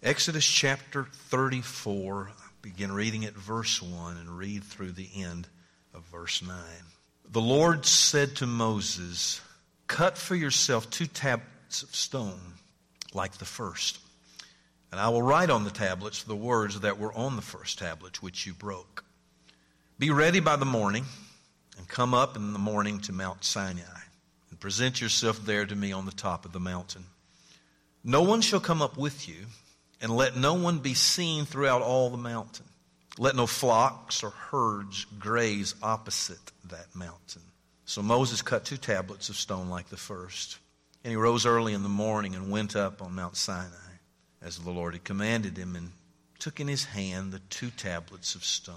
Exodus chapter 34, begin reading at verse 1 and read through the end of verse 9. The Lord said to Moses, Cut for yourself two tablets of stone like the first. And I will write on the tablets the words that were on the first tablets, which you broke. Be ready by the morning, and come up in the morning to Mount Sinai, and present yourself there to me on the top of the mountain. No one shall come up with you, and let no one be seen throughout all the mountain. Let no flocks or herds graze opposite that mountain. So Moses cut two tablets of stone like the first. And he rose early in the morning and went up on Mount Sinai, as the Lord had commanded him, and took in his hand the two tablets of stone.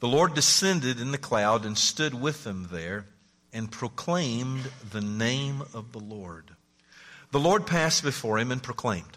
The Lord descended in the cloud and stood with them there and proclaimed the name of the Lord. The Lord passed before him and proclaimed,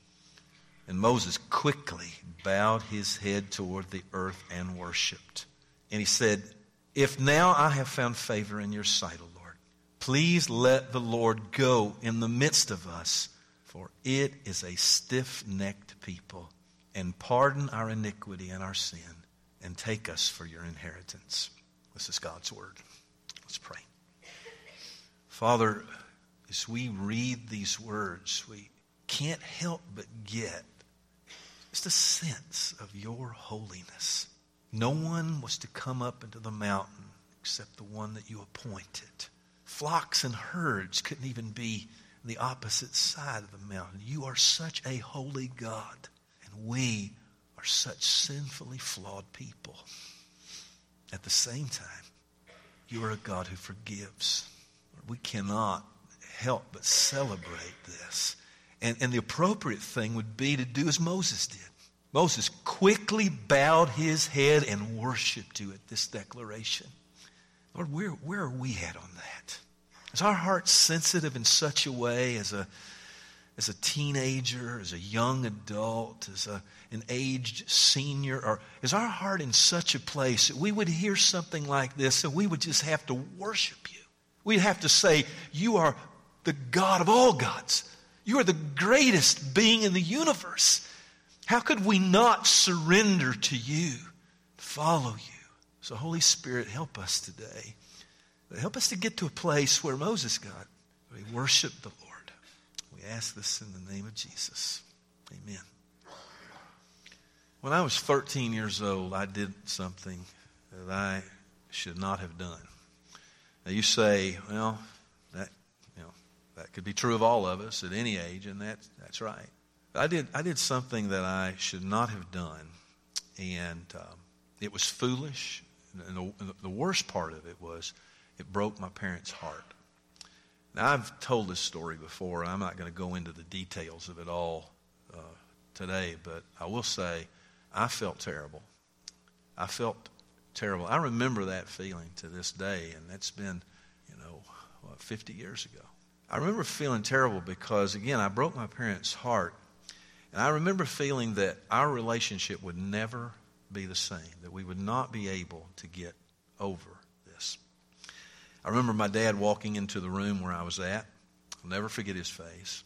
And Moses quickly bowed his head toward the earth and worshiped. And he said, If now I have found favor in your sight, O Lord, please let the Lord go in the midst of us, for it is a stiff necked people, and pardon our iniquity and our sin, and take us for your inheritance. This is God's word. Let's pray. Father, as we read these words, we can't help but get just a sense of your holiness. No one was to come up into the mountain except the one that you appointed. Flocks and herds couldn't even be the opposite side of the mountain. You are such a holy God, and we are such sinfully flawed people. At the same time, you are a God who forgives. We cannot help but celebrate this. And, and the appropriate thing would be to do as Moses did. Moses quickly bowed his head and worshiped you at this declaration. Lord, where, where are we at on that? Is our heart sensitive in such a way as a, as a teenager, as a young adult, as a, an aged senior? Or is our heart in such a place that we would hear something like this and we would just have to worship you? We'd have to say, You are the God of all gods. You are the greatest being in the universe. How could we not surrender to you, follow you? So, Holy Spirit, help us today. Help us to get to a place where Moses got. We worship the Lord. We ask this in the name of Jesus. Amen. When I was 13 years old, I did something that I should not have done. Now you say, well, that could be true of all of us at any age, and that that's right. I did, I did something that I should not have done, and um, it was foolish. And the, the worst part of it was it broke my parents' heart. Now, I've told this story before. I'm not going to go into the details of it all uh, today, but I will say I felt terrible. I felt terrible. I remember that feeling to this day, and that's been, you know, what, 50 years ago. I remember feeling terrible because, again, I broke my parents' heart, and I remember feeling that our relationship would never be the same, that we would not be able to get over this. I remember my dad walking into the room where I was at. I'll never forget his face.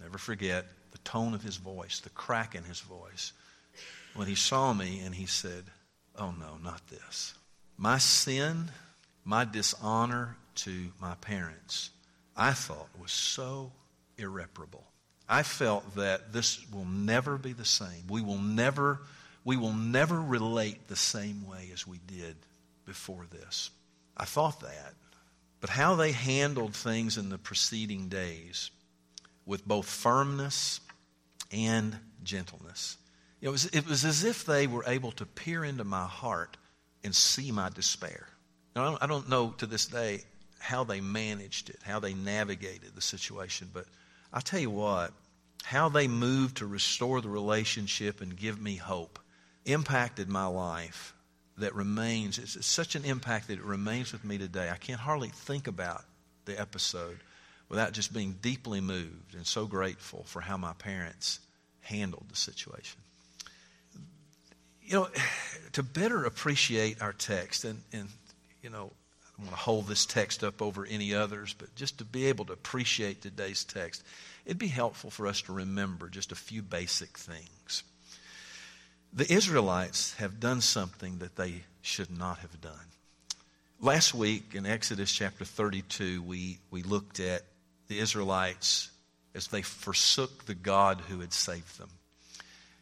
Never forget the tone of his voice, the crack in his voice. When he saw me and he said, Oh, no, not this. My sin, my dishonor to my parents, I thought was so irreparable I felt that this will never be the same. We will never, we will never relate the same way as we did before this. I thought that. But how they handled things in the preceding days with both firmness and gentleness. It was, it was as if they were able to peer into my heart and see my despair. Now, I, don't, I don't know to this day how they managed it, how they navigated the situation, but I tell you what, how they moved to restore the relationship and give me hope impacted my life that remains. It's such an impact that it remains with me today. I can't hardly think about the episode without just being deeply moved and so grateful for how my parents handled the situation. You know, to better appreciate our text, and, and you know, I want to hold this text up over any others, but just to be able to appreciate today's text, it'd be helpful for us to remember just a few basic things. The Israelites have done something that they should not have done. Last week in Exodus chapter 32, we, we looked at the Israelites as they forsook the God who had saved them.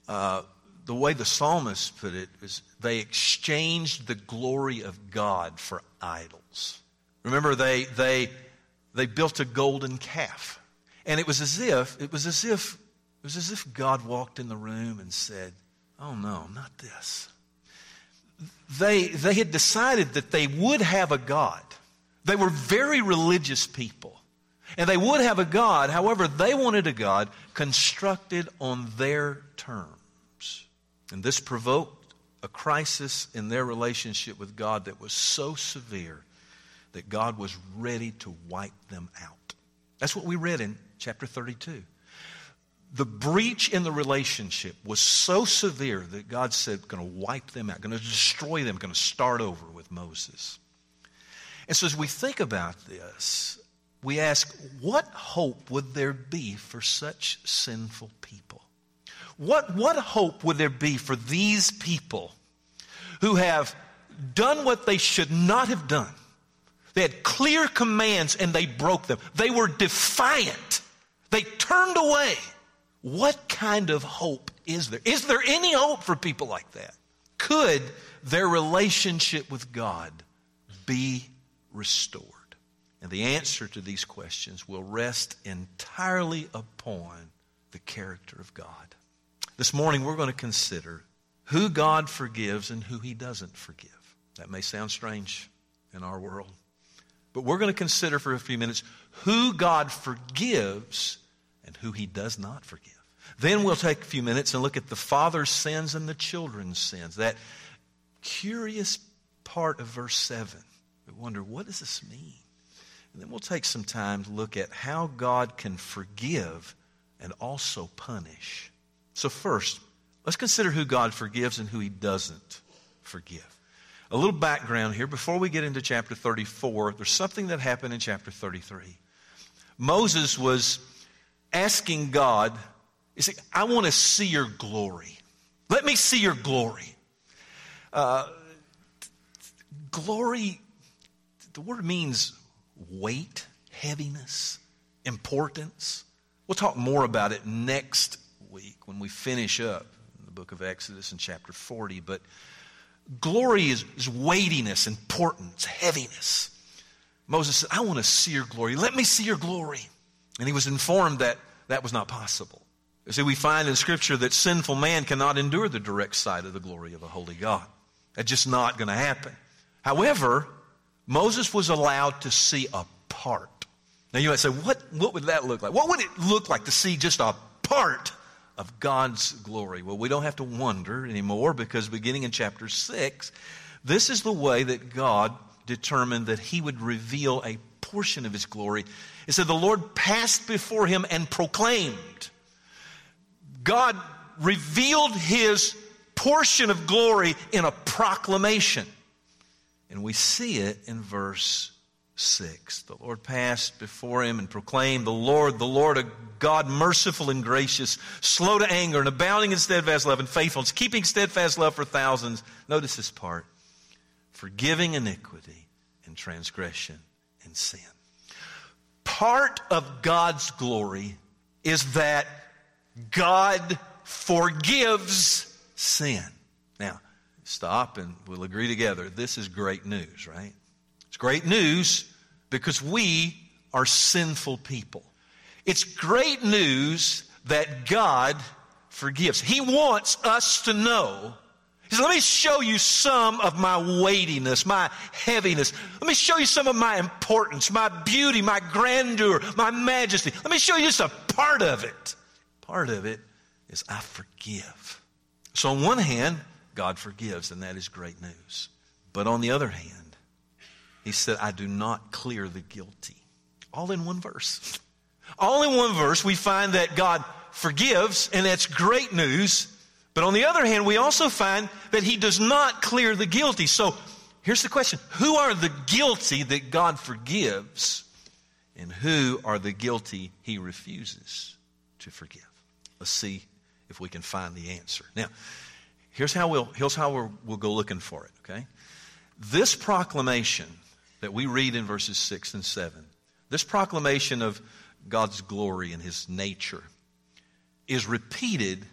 Uh, the way the psalmist put it is they exchanged the glory of God for idols. Remember, they, they, they built a golden calf. And it was as if, it was as if, it was as if God walked in the room and said, Oh no, not this. They, they had decided that they would have a God. They were very religious people. And they would have a God, however, they wanted a God constructed on their terms. And this provoked a crisis in their relationship with God that was so severe that God was ready to wipe them out. That's what we read in chapter 32. The breach in the relationship was so severe that God said, going to wipe them out, going to destroy them, going to start over with Moses. And so as we think about this, we ask, what hope would there be for such sinful people? What, what hope would there be for these people who have done what they should not have done? They had clear commands and they broke them. They were defiant. They turned away. What kind of hope is there? Is there any hope for people like that? Could their relationship with God be restored? And the answer to these questions will rest entirely upon the character of God. This morning, we're going to consider who God forgives and who he doesn't forgive. That may sound strange in our world. But we're going to consider for a few minutes who God forgives and who he does not forgive. Then we'll take a few minutes and look at the father's sins and the children's sins. That curious part of verse 7. We wonder, what does this mean? And then we'll take some time to look at how God can forgive and also punish. So, first, let's consider who God forgives and who he doesn't forgive. A little background here before we get into chapter 34, there's something that happened in chapter 33. Moses was asking God, he said, I want to see your glory. Let me see your glory. Uh, glory, the word means weight, heaviness, importance. We'll talk more about it next week when we finish up the book of Exodus in chapter 40. But glory is, is weightiness, importance, heaviness. Moses said, I want to see your glory. Let me see your glory. And he was informed that that was not possible. You see, we find in Scripture that sinful man cannot endure the direct sight of the glory of a holy God. That's just not going to happen. However, Moses was allowed to see a part. Now you might say, what, what would that look like? What would it look like to see just a part of God's glory? Well, we don't have to wonder anymore because beginning in chapter 6, this is the way that God determined that he would reveal a portion of his glory. It said, The Lord passed before him and proclaimed. God revealed his portion of glory in a proclamation. And we see it in verse 6. The Lord passed before him and proclaimed, The Lord, the Lord, a God merciful and gracious, slow to anger and abounding in steadfast love and faithfulness, keeping steadfast love for thousands. Notice this part forgiving iniquity and transgression and sin. Part of God's glory is that God forgives sin. Now, stop and we'll agree together. This is great news, right? It's great news because we are sinful people. It's great news that God forgives. He wants us to know. He says, let me show you some of my weightiness, my heaviness. Let me show you some of my importance, my beauty, my grandeur, my majesty. Let me show you just a part of it part of it is I forgive. So, on one hand, God forgives, and that is great news. But on the other hand, he said, I do not clear the guilty. All in one verse. All in one verse, we find that God forgives, and that's great news. But on the other hand, we also find that he does not clear the guilty. So here's the question Who are the guilty that God forgives, and who are the guilty he refuses to forgive? Let's see if we can find the answer. Now, here's how we'll, here's how we'll, we'll go looking for it, okay? This proclamation that we read in verses 6 and 7, this proclamation of God's glory and his nature, is repeated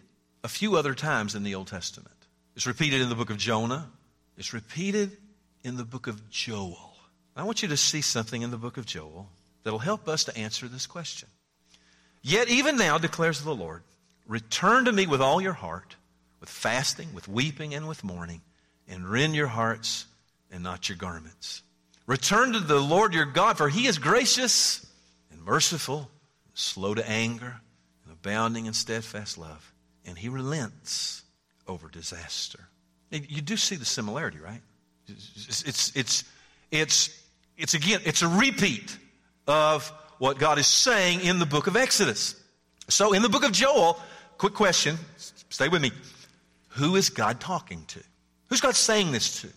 a few other times in the Old Testament. It's repeated in the book of Jonah, it's repeated in the book of Joel. I want you to see something in the book of Joel that'll help us to answer this question. Yet, even now, declares the Lord, return to me with all your heart, with fasting, with weeping, and with mourning, and rend your hearts and not your garments. Return to the Lord your God, for he is gracious and merciful, slow to anger, and abounding in steadfast love, and he relents over disaster. You do see the similarity, right? It's, it's, it's, it's, it's again, it's a repeat of what God is saying in the book of Exodus. So in the book of Joel, quick question, stay with me. Who is God talking to? Who's God saying this to?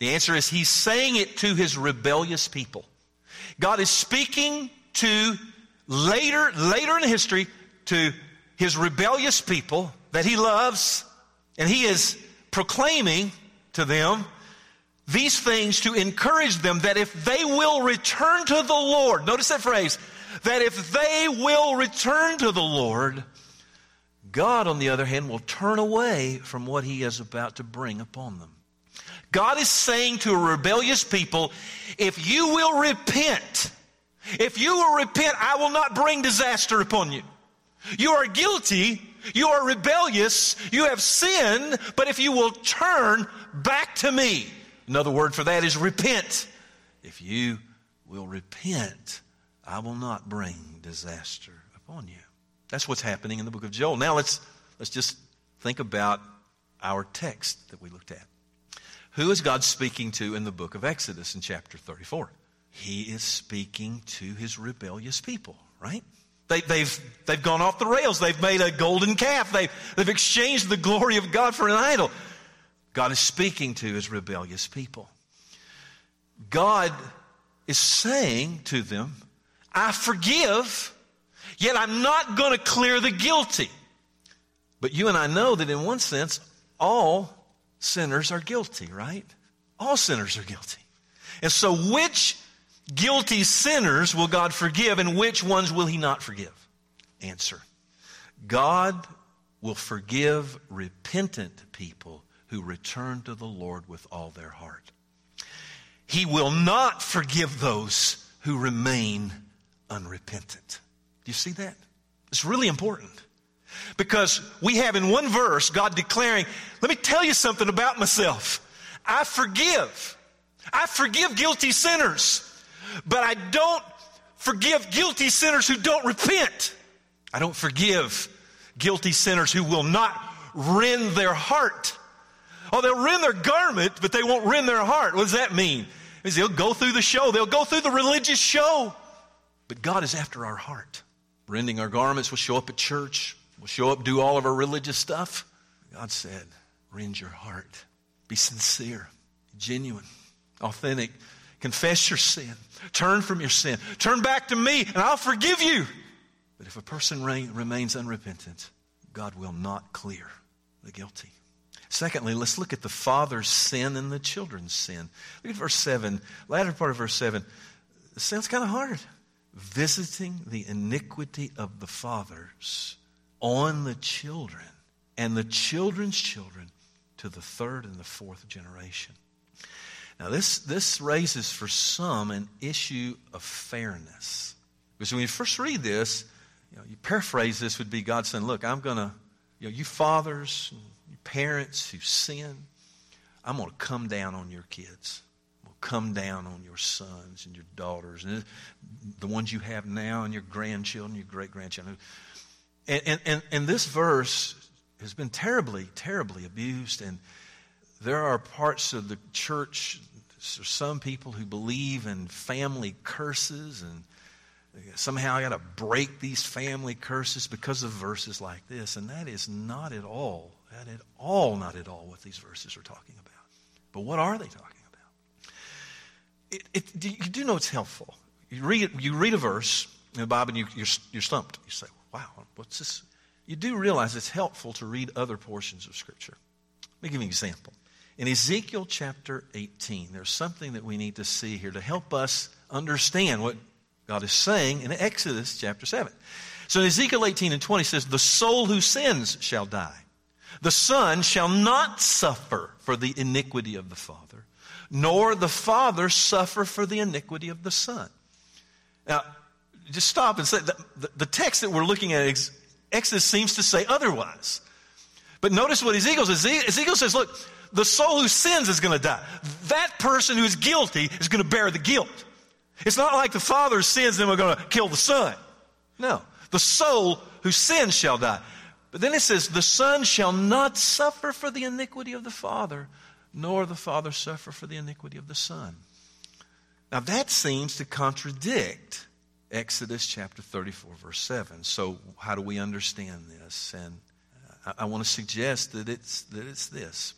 The answer is He's saying it to His rebellious people. God is speaking to later, later in history, to His rebellious people that He loves, and He is proclaiming to them these things to encourage them that if they will return to the Lord, notice that phrase, that if they will return to the Lord, God, on the other hand, will turn away from what he is about to bring upon them. God is saying to a rebellious people, if you will repent, if you will repent, I will not bring disaster upon you. You are guilty, you are rebellious, you have sinned, but if you will turn back to me, another word for that is repent. If you will repent, I will not bring disaster upon you. That's what's happening in the book of Joel. Now let's, let's just think about our text that we looked at. Who is God speaking to in the book of Exodus in chapter 34? He is speaking to his rebellious people, right? They, they've, they've gone off the rails. They've made a golden calf. They've, they've exchanged the glory of God for an idol. God is speaking to his rebellious people. God is saying to them, I forgive Yet I'm not going to clear the guilty. But you and I know that in one sense, all sinners are guilty, right? All sinners are guilty. And so, which guilty sinners will God forgive and which ones will He not forgive? Answer God will forgive repentant people who return to the Lord with all their heart. He will not forgive those who remain unrepentant. Do you see that? It's really important. Because we have in one verse God declaring, let me tell you something about myself. I forgive. I forgive guilty sinners. But I don't forgive guilty sinners who don't repent. I don't forgive guilty sinners who will not rend their heart. Oh, they'll rend their garment, but they won't rend their heart. What does that mean? Means they'll go through the show. They'll go through the religious show. But God is after our heart rending our garments. We'll show up at church. We'll show up, do all of our religious stuff. God said, rend your heart. Be sincere, genuine, authentic. Confess your sin. Turn from your sin. Turn back to me, and I'll forgive you. But if a person remains unrepentant, God will not clear the guilty. Secondly, let's look at the father's sin and the children's sin. Look at verse 7, latter part of verse 7. It sounds kind of hard visiting the iniquity of the fathers on the children and the children's children to the third and the fourth generation. Now, this, this raises for some an issue of fairness. Because when you first read this, you, know, you paraphrase this would be God saying, Look, I'm going to, you know, you fathers, you parents who sin, I'm going to come down on your kids I'm going to come down on your sons and your daughters and the ones you have now and your grandchildren, your great grandchildren. And, and, and, this verse has been terribly, terribly abused. And there are parts of the church, some people who believe in family curses and somehow I got to break these family curses because of verses like this. And that is not at all, not at all, not at all what these verses are talking about. But what are they talking about? It, it, you do know it's helpful. You read, you read a verse in the Bible and you, you're, you're stumped. You say, wow, what's this? You do realize it's helpful to read other portions of Scripture. Let me give you an example. In Ezekiel chapter 18, there's something that we need to see here to help us understand what God is saying in Exodus chapter 7. So in Ezekiel 18 and 20 says, The soul who sins shall die. The son shall not suffer for the iniquity of the father, nor the father suffer for the iniquity of the son. Now, just stop and say the, the, text that we're looking at, Exodus seems to say otherwise. But notice what Ezekiel says. Ezekiel says, look, the soul who sins is going to die. That person who is guilty is going to bear the guilt. It's not like the father sins and we're going to kill the son. No. The soul who sins shall die. But then it says, the son shall not suffer for the iniquity of the father, nor the father suffer for the iniquity of the son. Now that seems to contradict Exodus chapter 34, verse 7. So, how do we understand this? And uh, I, I want to suggest that it's, that it's this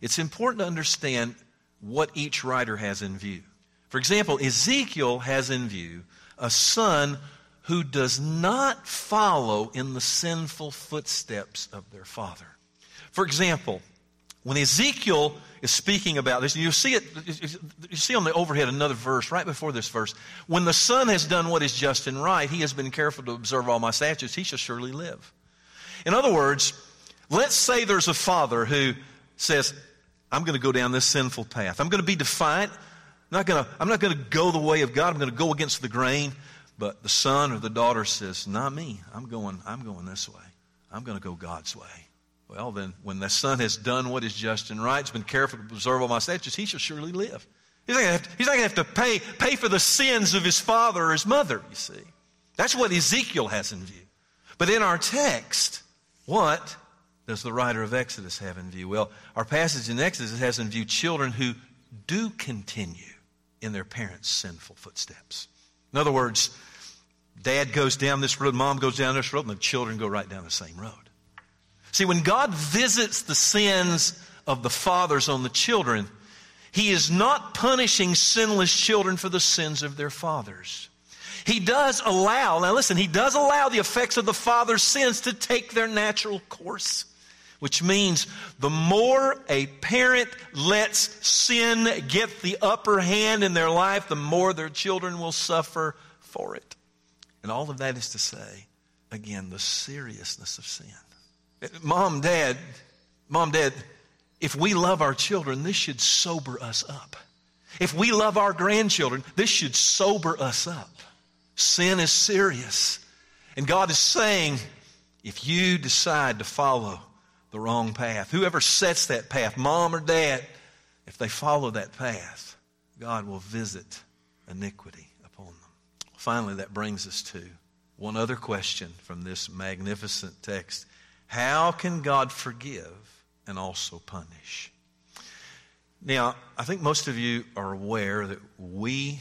it's important to understand what each writer has in view. For example, Ezekiel has in view a son who does not follow in the sinful footsteps of their father. For example, when Ezekiel is speaking about this, you see it, you see on the overhead another verse right before this verse. When the son has done what is just and right, he has been careful to observe all my statutes, he shall surely live. In other words, let's say there's a father who says, I'm going to go down this sinful path. I'm going to be defiant. I'm not going to, I'm not going to go the way of God. I'm going to go against the grain. But the son or the daughter says, Not me. I'm going, I'm going this way. I'm going to go God's way. Well, then, when the son has done what is just and right, has been careful to observe all my statutes, he shall surely live. He's not going to have to pay, pay for the sins of his father or his mother, you see. That's what Ezekiel has in view. But in our text, what does the writer of Exodus have in view? Well, our passage in Exodus has in view children who do continue in their parents' sinful footsteps. In other words, dad goes down this road, mom goes down this road, and the children go right down the same road. See, when God visits the sins of the fathers on the children, He is not punishing sinless children for the sins of their fathers. He does allow, now listen, He does allow the effects of the father's sins to take their natural course, which means the more a parent lets sin get the upper hand in their life, the more their children will suffer for it. And all of that is to say, again, the seriousness of sin. Mom, dad, mom, dad, if we love our children, this should sober us up. If we love our grandchildren, this should sober us up. Sin is serious. And God is saying, if you decide to follow the wrong path, whoever sets that path, mom or dad, if they follow that path, God will visit iniquity upon them. Finally, that brings us to one other question from this magnificent text how can God forgive and also punish? Now, I think most of you are aware that we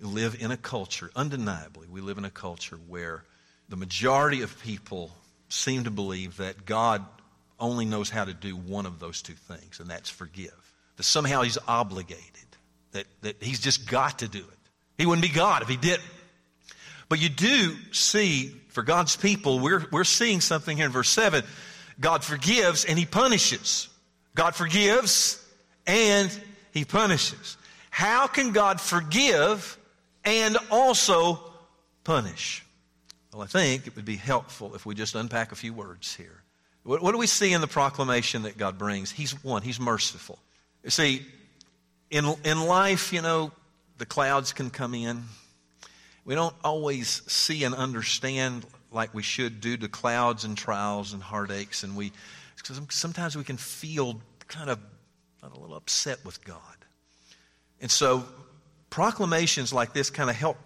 live in a culture, undeniably, we live in a culture where the majority of people seem to believe that God only knows how to do one of those two things, and that's forgive. That somehow he's obligated, that, that he's just got to do it. He wouldn't be God if he didn't. But you do see, for God's people, we're, we're seeing something here in verse 7. God forgives and he punishes. God forgives and he punishes. How can God forgive and also punish? Well, I think it would be helpful if we just unpack a few words here. What, what do we see in the proclamation that God brings? He's one, He's merciful. You see, in, in life, you know, the clouds can come in, we don't always see and understand like we should due to clouds and trials and heartaches. And we, sometimes we can feel kind of a little upset with God. And so proclamations like this kind of help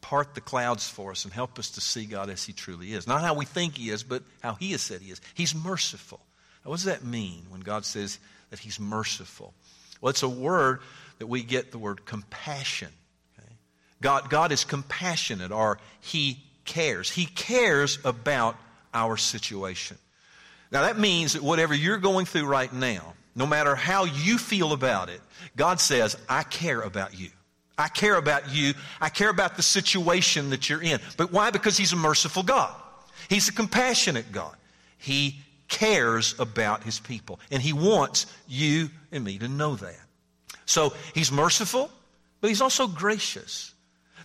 part the clouds for us and help us to see God as He truly is. Not how we think He is, but how He has said He is. He's merciful. Now, what does that mean when God says that He's merciful? Well, it's a word that we get the word compassion. God, God is compassionate, or He cares. He cares about our situation. Now, that means that whatever you're going through right now, no matter how you feel about it, God says, I care about you. I care about you. I care about the situation that you're in. But why? Because He's a merciful God. He's a compassionate God. He cares about His people. And He wants you and me to know that. So He's merciful, but He's also gracious.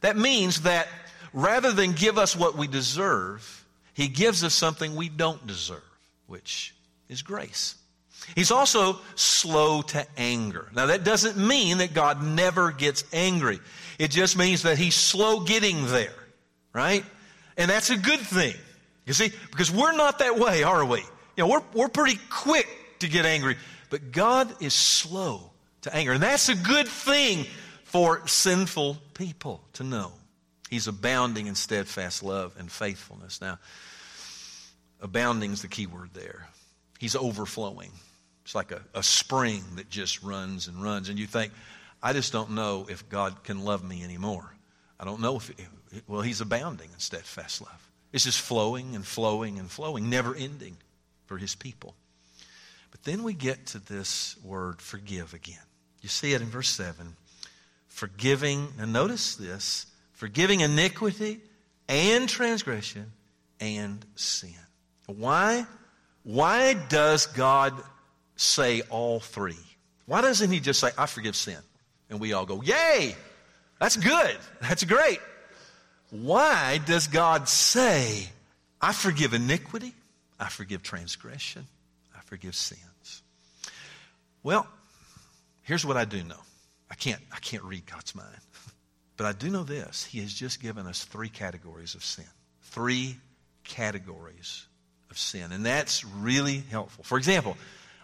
That means that rather than give us what we deserve, He gives us something we don't deserve, which is grace. He's also slow to anger. Now, that doesn't mean that God never gets angry. It just means that He's slow getting there, right? And that's a good thing. You see, because we're not that way, are we? You know, we're, we're pretty quick to get angry, but God is slow to anger. And that's a good thing for sinful people to know. He's abounding in steadfast love and faithfulness. Now, abounding is the key word there. He's overflowing. It's like a, a spring that just runs and runs. And you think, I just don't know if God can love me anymore. I don't know if, well, He's abounding in steadfast love. It's just flowing and flowing and flowing, never ending for His people. But then we get to this word forgive again. You see it in verse 7. Forgiving, now notice this forgiving iniquity and transgression and sin. Why? Why does God say all three? Why doesn't He just say, I forgive sin? And we all go, Yay! That's good. That's great. Why does God say, I forgive iniquity, I forgive transgression, I forgive sins? Well, here's what I do know. I can't, I can't read God's mind. But I do know this. He has just given us three categories of sin. Three categories of sin. And that's really helpful. For example,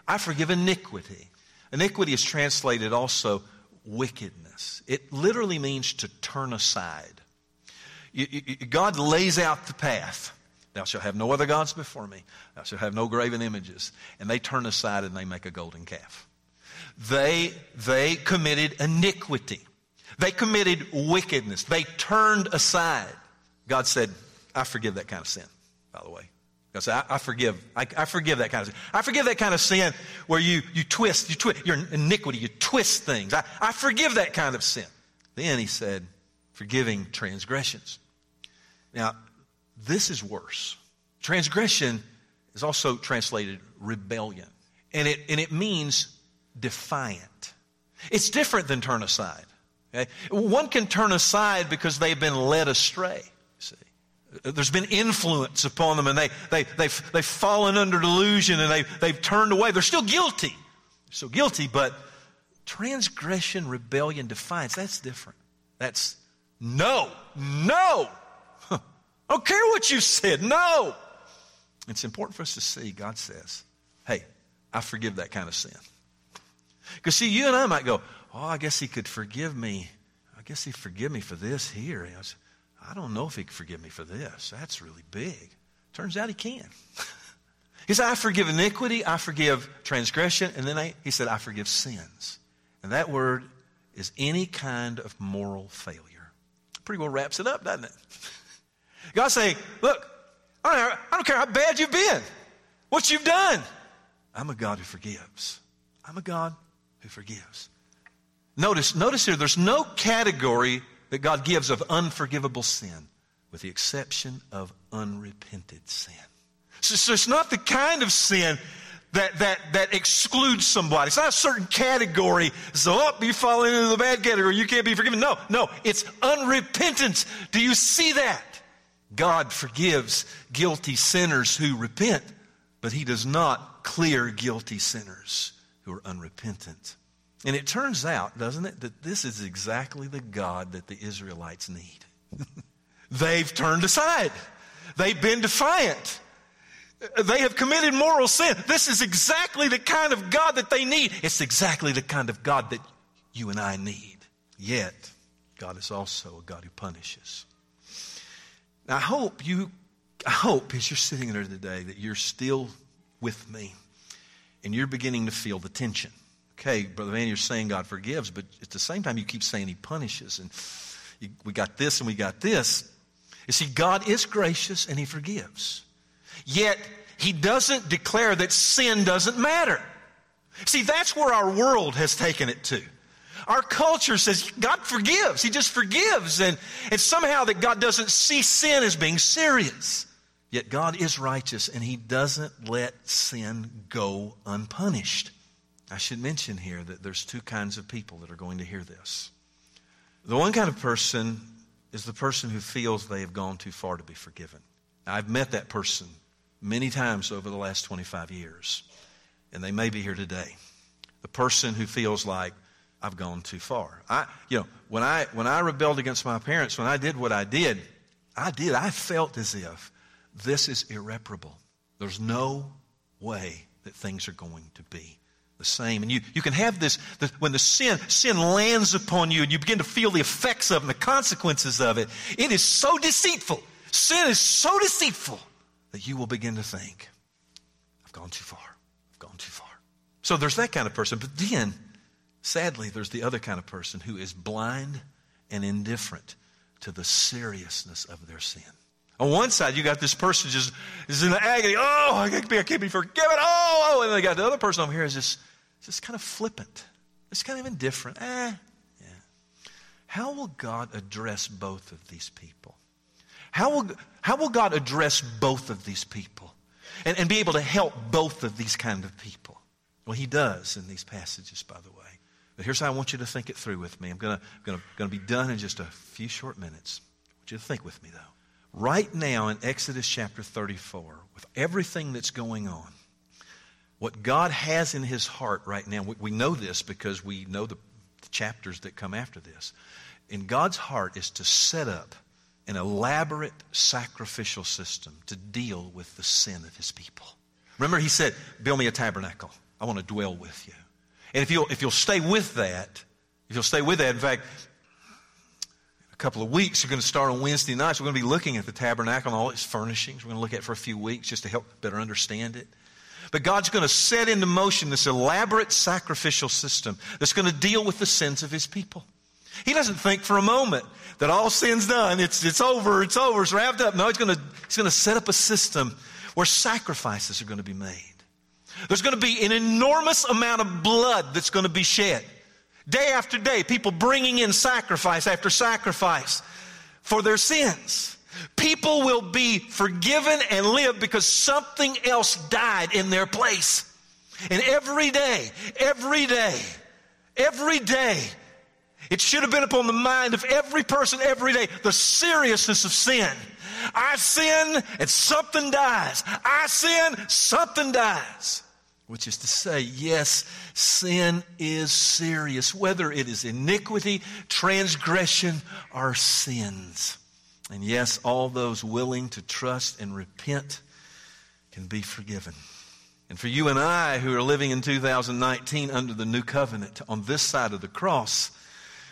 I forgive iniquity. Iniquity is translated also wickedness. It literally means to turn aside. God lays out the path. Thou shalt have no other gods before me. Thou shalt have no graven images. And they turn aside and they make a golden calf. They, they committed iniquity. They committed wickedness. They turned aside. God said, I forgive that kind of sin, by the way. God said, I, I forgive. I, I, forgive that kind of sin. I forgive that kind of sin where you, you twist, you twist, your iniquity, you twist things. I, I forgive that kind of sin. Then he said, forgiving transgressions. Now, this is worse. Transgression is also translated rebellion. And it, and it means defiant. It's different than turn aside. Okay? One can turn aside because they've been led astray. See? There's been influence upon them and they, they, they've, they've fallen under delusion and they, they've turned away. They're still guilty. They're still guilty, but transgression, rebellion, defiance, that's different. That's no, no. I don't care what you said, no. It's important for us to see God says, hey, I forgive that kind of sin. Because, see, you and I might go, oh, I guess he could forgive me. I guess he'd forgive me for this here. I don't know if he could forgive me for this. That's really big. Turns out he can. he said, I forgive iniquity, I forgive transgression, and then I, he said, I forgive sins. And that word is any kind of moral failure. Pretty well wraps it up, doesn't it? God's saying, Look, I I don't care how bad you've been, what you've done. I'm a God who forgives. I'm a God who forgives. Notice, notice here, there's no category that God gives of unforgivable sin, with the exception of unrepented sin. So, so it's not the kind of sin that, that, that excludes somebody. It's not a certain category. So, oh, you fall into the bad category. You can't be forgiven. No, no. It's unrepentance. Do you see that? God forgives guilty sinners who repent, but He does not clear guilty sinners who are unrepentant. And it turns out, doesn't it, that this is exactly the God that the Israelites need. They've turned aside. They've been defiant. They have committed moral sin. This is exactly the kind of God that they need. It's exactly the kind of God that you and I need. Yet, God is also a God who punishes. Now, I hope you, I hope as you're sitting there today that you're still with me and you're beginning to feel the tension. Okay, Brother Van, you're saying God forgives, but at the same time you keep saying He punishes. And you, we got this and we got this. You see, God is gracious and He forgives. Yet, He doesn't declare that sin doesn't matter. See, that's where our world has taken it to. Our culture says God forgives. He just forgives. And, and somehow that God doesn't see sin as being serious. Yet God is righteous and He doesn't let sin go unpunished. I should mention here that there's two kinds of people that are going to hear this. The one kind of person is the person who feels they have gone too far to be forgiven. I've met that person many times over the last 25 years, and they may be here today. The person who feels like I've gone too far. I, you know, when I when I rebelled against my parents, when I did what I did, I did. I felt as if this is irreparable. There's no way that things are going to be the same. And you, you can have this, the, when the sin, sin lands upon you and you begin to feel the effects of it and the consequences of it, it is so deceitful. Sin is so deceitful that you will begin to think, I've gone too far. I've gone too far. So there's that kind of person. But then, sadly, there's the other kind of person who is blind and indifferent to the seriousness of their sin. On one side, you got this person just is in agony. Oh, I can't be, I can't be forgiven. Oh, oh, and then you got the other person over here is just, just kind of flippant. It's kind of indifferent. Eh, yeah. How will God address both of these people? How will, how will God address both of these people and, and be able to help both of these kind of people? Well, He does in these passages, by the way. But here's how I want you to think it through with me. I'm going to be done in just a few short minutes. I want you to think with me, though right now in Exodus chapter 34, with everything that's going on, what God has in his heart right now, we, know this because we know the, the chapters that come after this. In God's heart is to set up an elaborate sacrificial system to deal with the sin of his people. Remember, he said, Build me a tabernacle. I want to dwell with you. And if you'll, if you'll stay with that, if you'll stay with that, in fact, a couple of weeks. We're going to start on Wednesday nights. We're going to be looking at the tabernacle and all its furnishings. We're going to look at it for a few weeks just to help better understand it. But God's going to set into motion this elaborate sacrificial system that's going to deal with the sins of his people. He doesn't think for a moment that all sin's done, it's, it's over, it's over, it's wrapped up. No, he's going, to, he's going to set up a system where sacrifices are going to be made. There's going to be an enormous amount of blood that's going to be shed. Day after day, people bringing in sacrifice after sacrifice for their sins. People will be forgiven and live because something else died in their place. And every day, every day, every day, it should have been upon the mind of every person every day the seriousness of sin. I sin and something dies. I sin, something dies which is to say, yes, sin is serious, whether it is iniquity, transgression, or sins. And yes, all those willing to trust and repent can be forgiven. And for you and I who are living in 2019 under the new covenant on this side of the cross,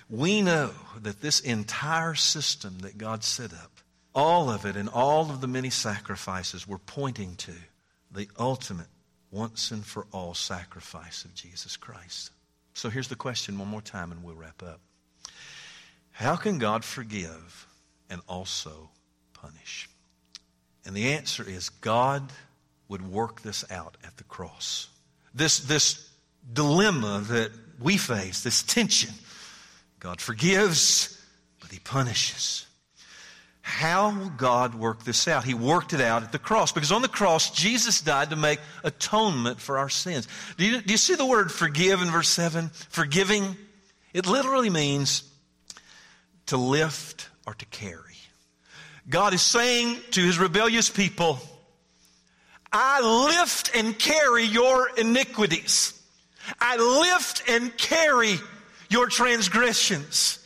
we know that this entire system that God set up, all of it and all of the many sacrifices were pointing to the ultimate once and for all sacrifice of Jesus Christ. So here's the question one more time and we'll wrap up. How can God forgive and also punish? And the answer is God would work this out at the cross. This, this dilemma that we face, this tension. God forgives, but he punishes. How will God work this out? He worked it out at the cross because on the cross, Jesus died to make atonement for our sins. Do you, do you see the word forgive in verse 7? Forgiving. It literally means to lift or to carry. God is saying to his rebellious people, I lift and carry your iniquities. I lift and carry your transgressions.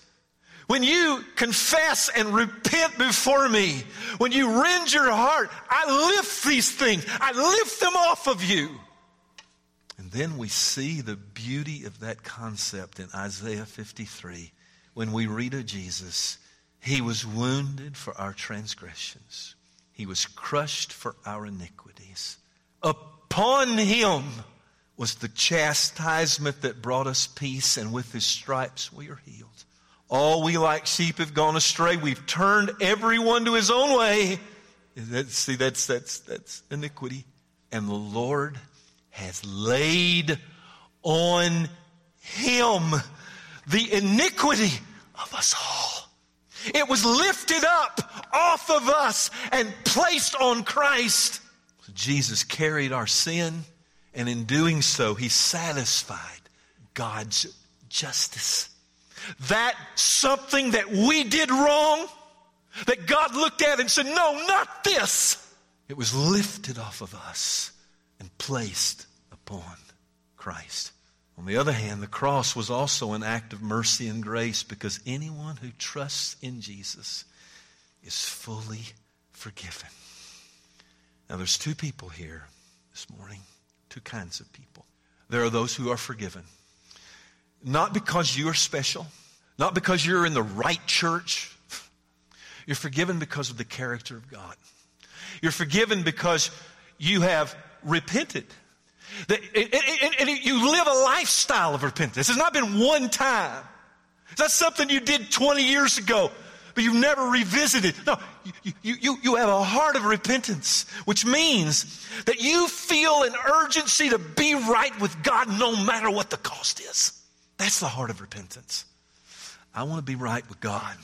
When you confess and repent before me, when you rend your heart, I lift these things. I lift them off of you. And then we see the beauty of that concept in Isaiah 53 when we read of Jesus He was wounded for our transgressions, He was crushed for our iniquities. Upon Him was the chastisement that brought us peace, and with His stripes we are healed. All we like sheep have gone astray. We've turned everyone to his own way. See, that's, that's, that's iniquity. And the Lord has laid on him the iniquity of us all. It was lifted up off of us and placed on Christ. Jesus carried our sin, and in doing so, he satisfied God's justice. That something that we did wrong, that God looked at and said, No, not this. It was lifted off of us and placed upon Christ. On the other hand, the cross was also an act of mercy and grace because anyone who trusts in Jesus is fully forgiven. Now, there's two people here this morning, two kinds of people. There are those who are forgiven, not because you are special, not because you're in the right church. You're forgiven because of the character of God. You're forgiven because you have repented. And you live a lifestyle of repentance. It's not been one time. It's not something you did 20 years ago, but you've never revisited. No, you, you, you have a heart of repentance, which means that you feel an urgency to be right with God no matter what the cost is. That's the heart of repentance. I want to be right with God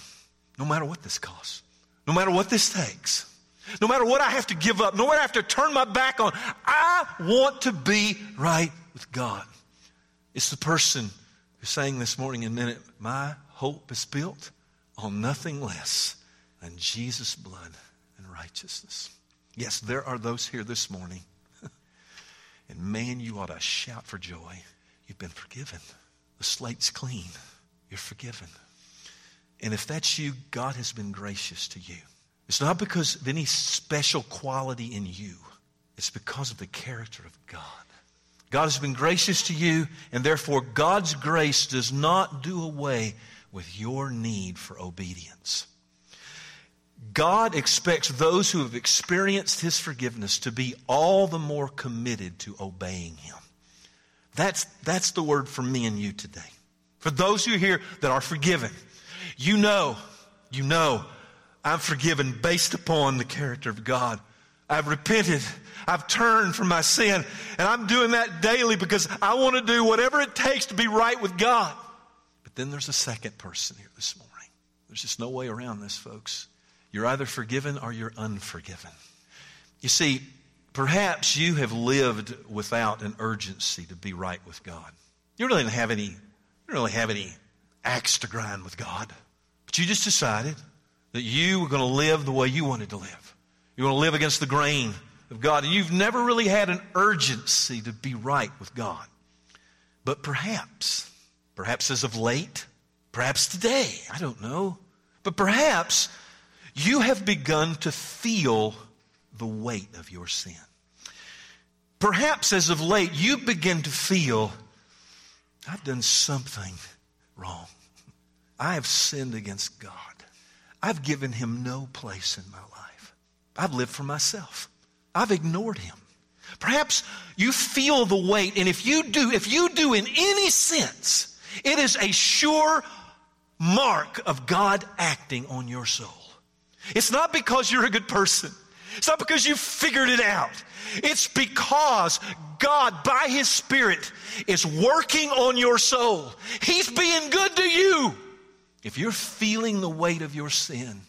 no matter what this costs, no matter what this takes. No matter what I have to give up, no matter I have to turn my back on, I want to be right with God. It's the person who sang this morning in a minute, My hope is built on nothing less than Jesus' blood and righteousness. Yes, there are those here this morning. and man, you ought to shout for joy. You've been forgiven. The slate's clean. You're forgiven. And if that's you, God has been gracious to you. It's not because of any special quality in you, it's because of the character of God. God has been gracious to you, and therefore God's grace does not do away with your need for obedience. God expects those who have experienced His forgiveness to be all the more committed to obeying Him. That's, that's the word for me and you today. For those who are here that are forgiven, you know, you know I'm forgiven based upon the character of God. I've repented. I've turned from my sin. And I'm doing that daily because I want to do whatever it takes to be right with God. But then there's a second person here this morning. There's just no way around this, folks. You're either forgiven or you're unforgiven. You see, perhaps you have lived without an urgency to be right with God. You really didn't have any, you don't really have any axe to grind with God. But you just decided that you were going to live the way you wanted to live. You want to live against the grain of God. And you've never really had an urgency to be right with God. But perhaps, perhaps as of late, perhaps today, I don't know, but perhaps you have begun to feel the weight of your sin. Perhaps as of late, you begin to feel, I've done something wrong. I have sinned against God. I've given him no place in my life. I've lived for myself. I've ignored him. Perhaps you feel the weight, and if you do, if you do in any sense, it is a sure mark of God acting on your soul. It's not because you're a good person. It's not because you figured it out. It's because God, by His Spirit, is working on your soul. He's being good to you. If you're feeling the weight of your sin,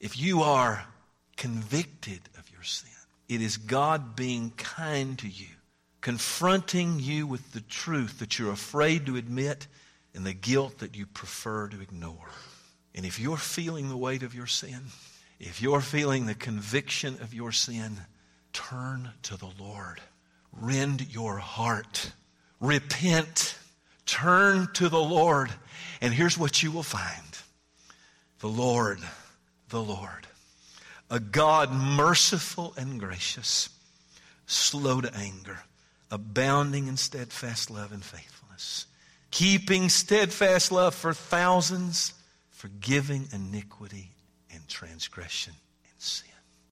if you are convicted of your sin, it is God being kind to you, confronting you with the truth that you're afraid to admit and the guilt that you prefer to ignore. And if you're feeling the weight of your sin, if you're feeling the conviction of your sin, turn to the Lord. Rend your heart. Repent. Turn to the Lord. And here's what you will find the Lord, the Lord, a God merciful and gracious, slow to anger, abounding in steadfast love and faithfulness, keeping steadfast love for thousands, forgiving iniquity transgression.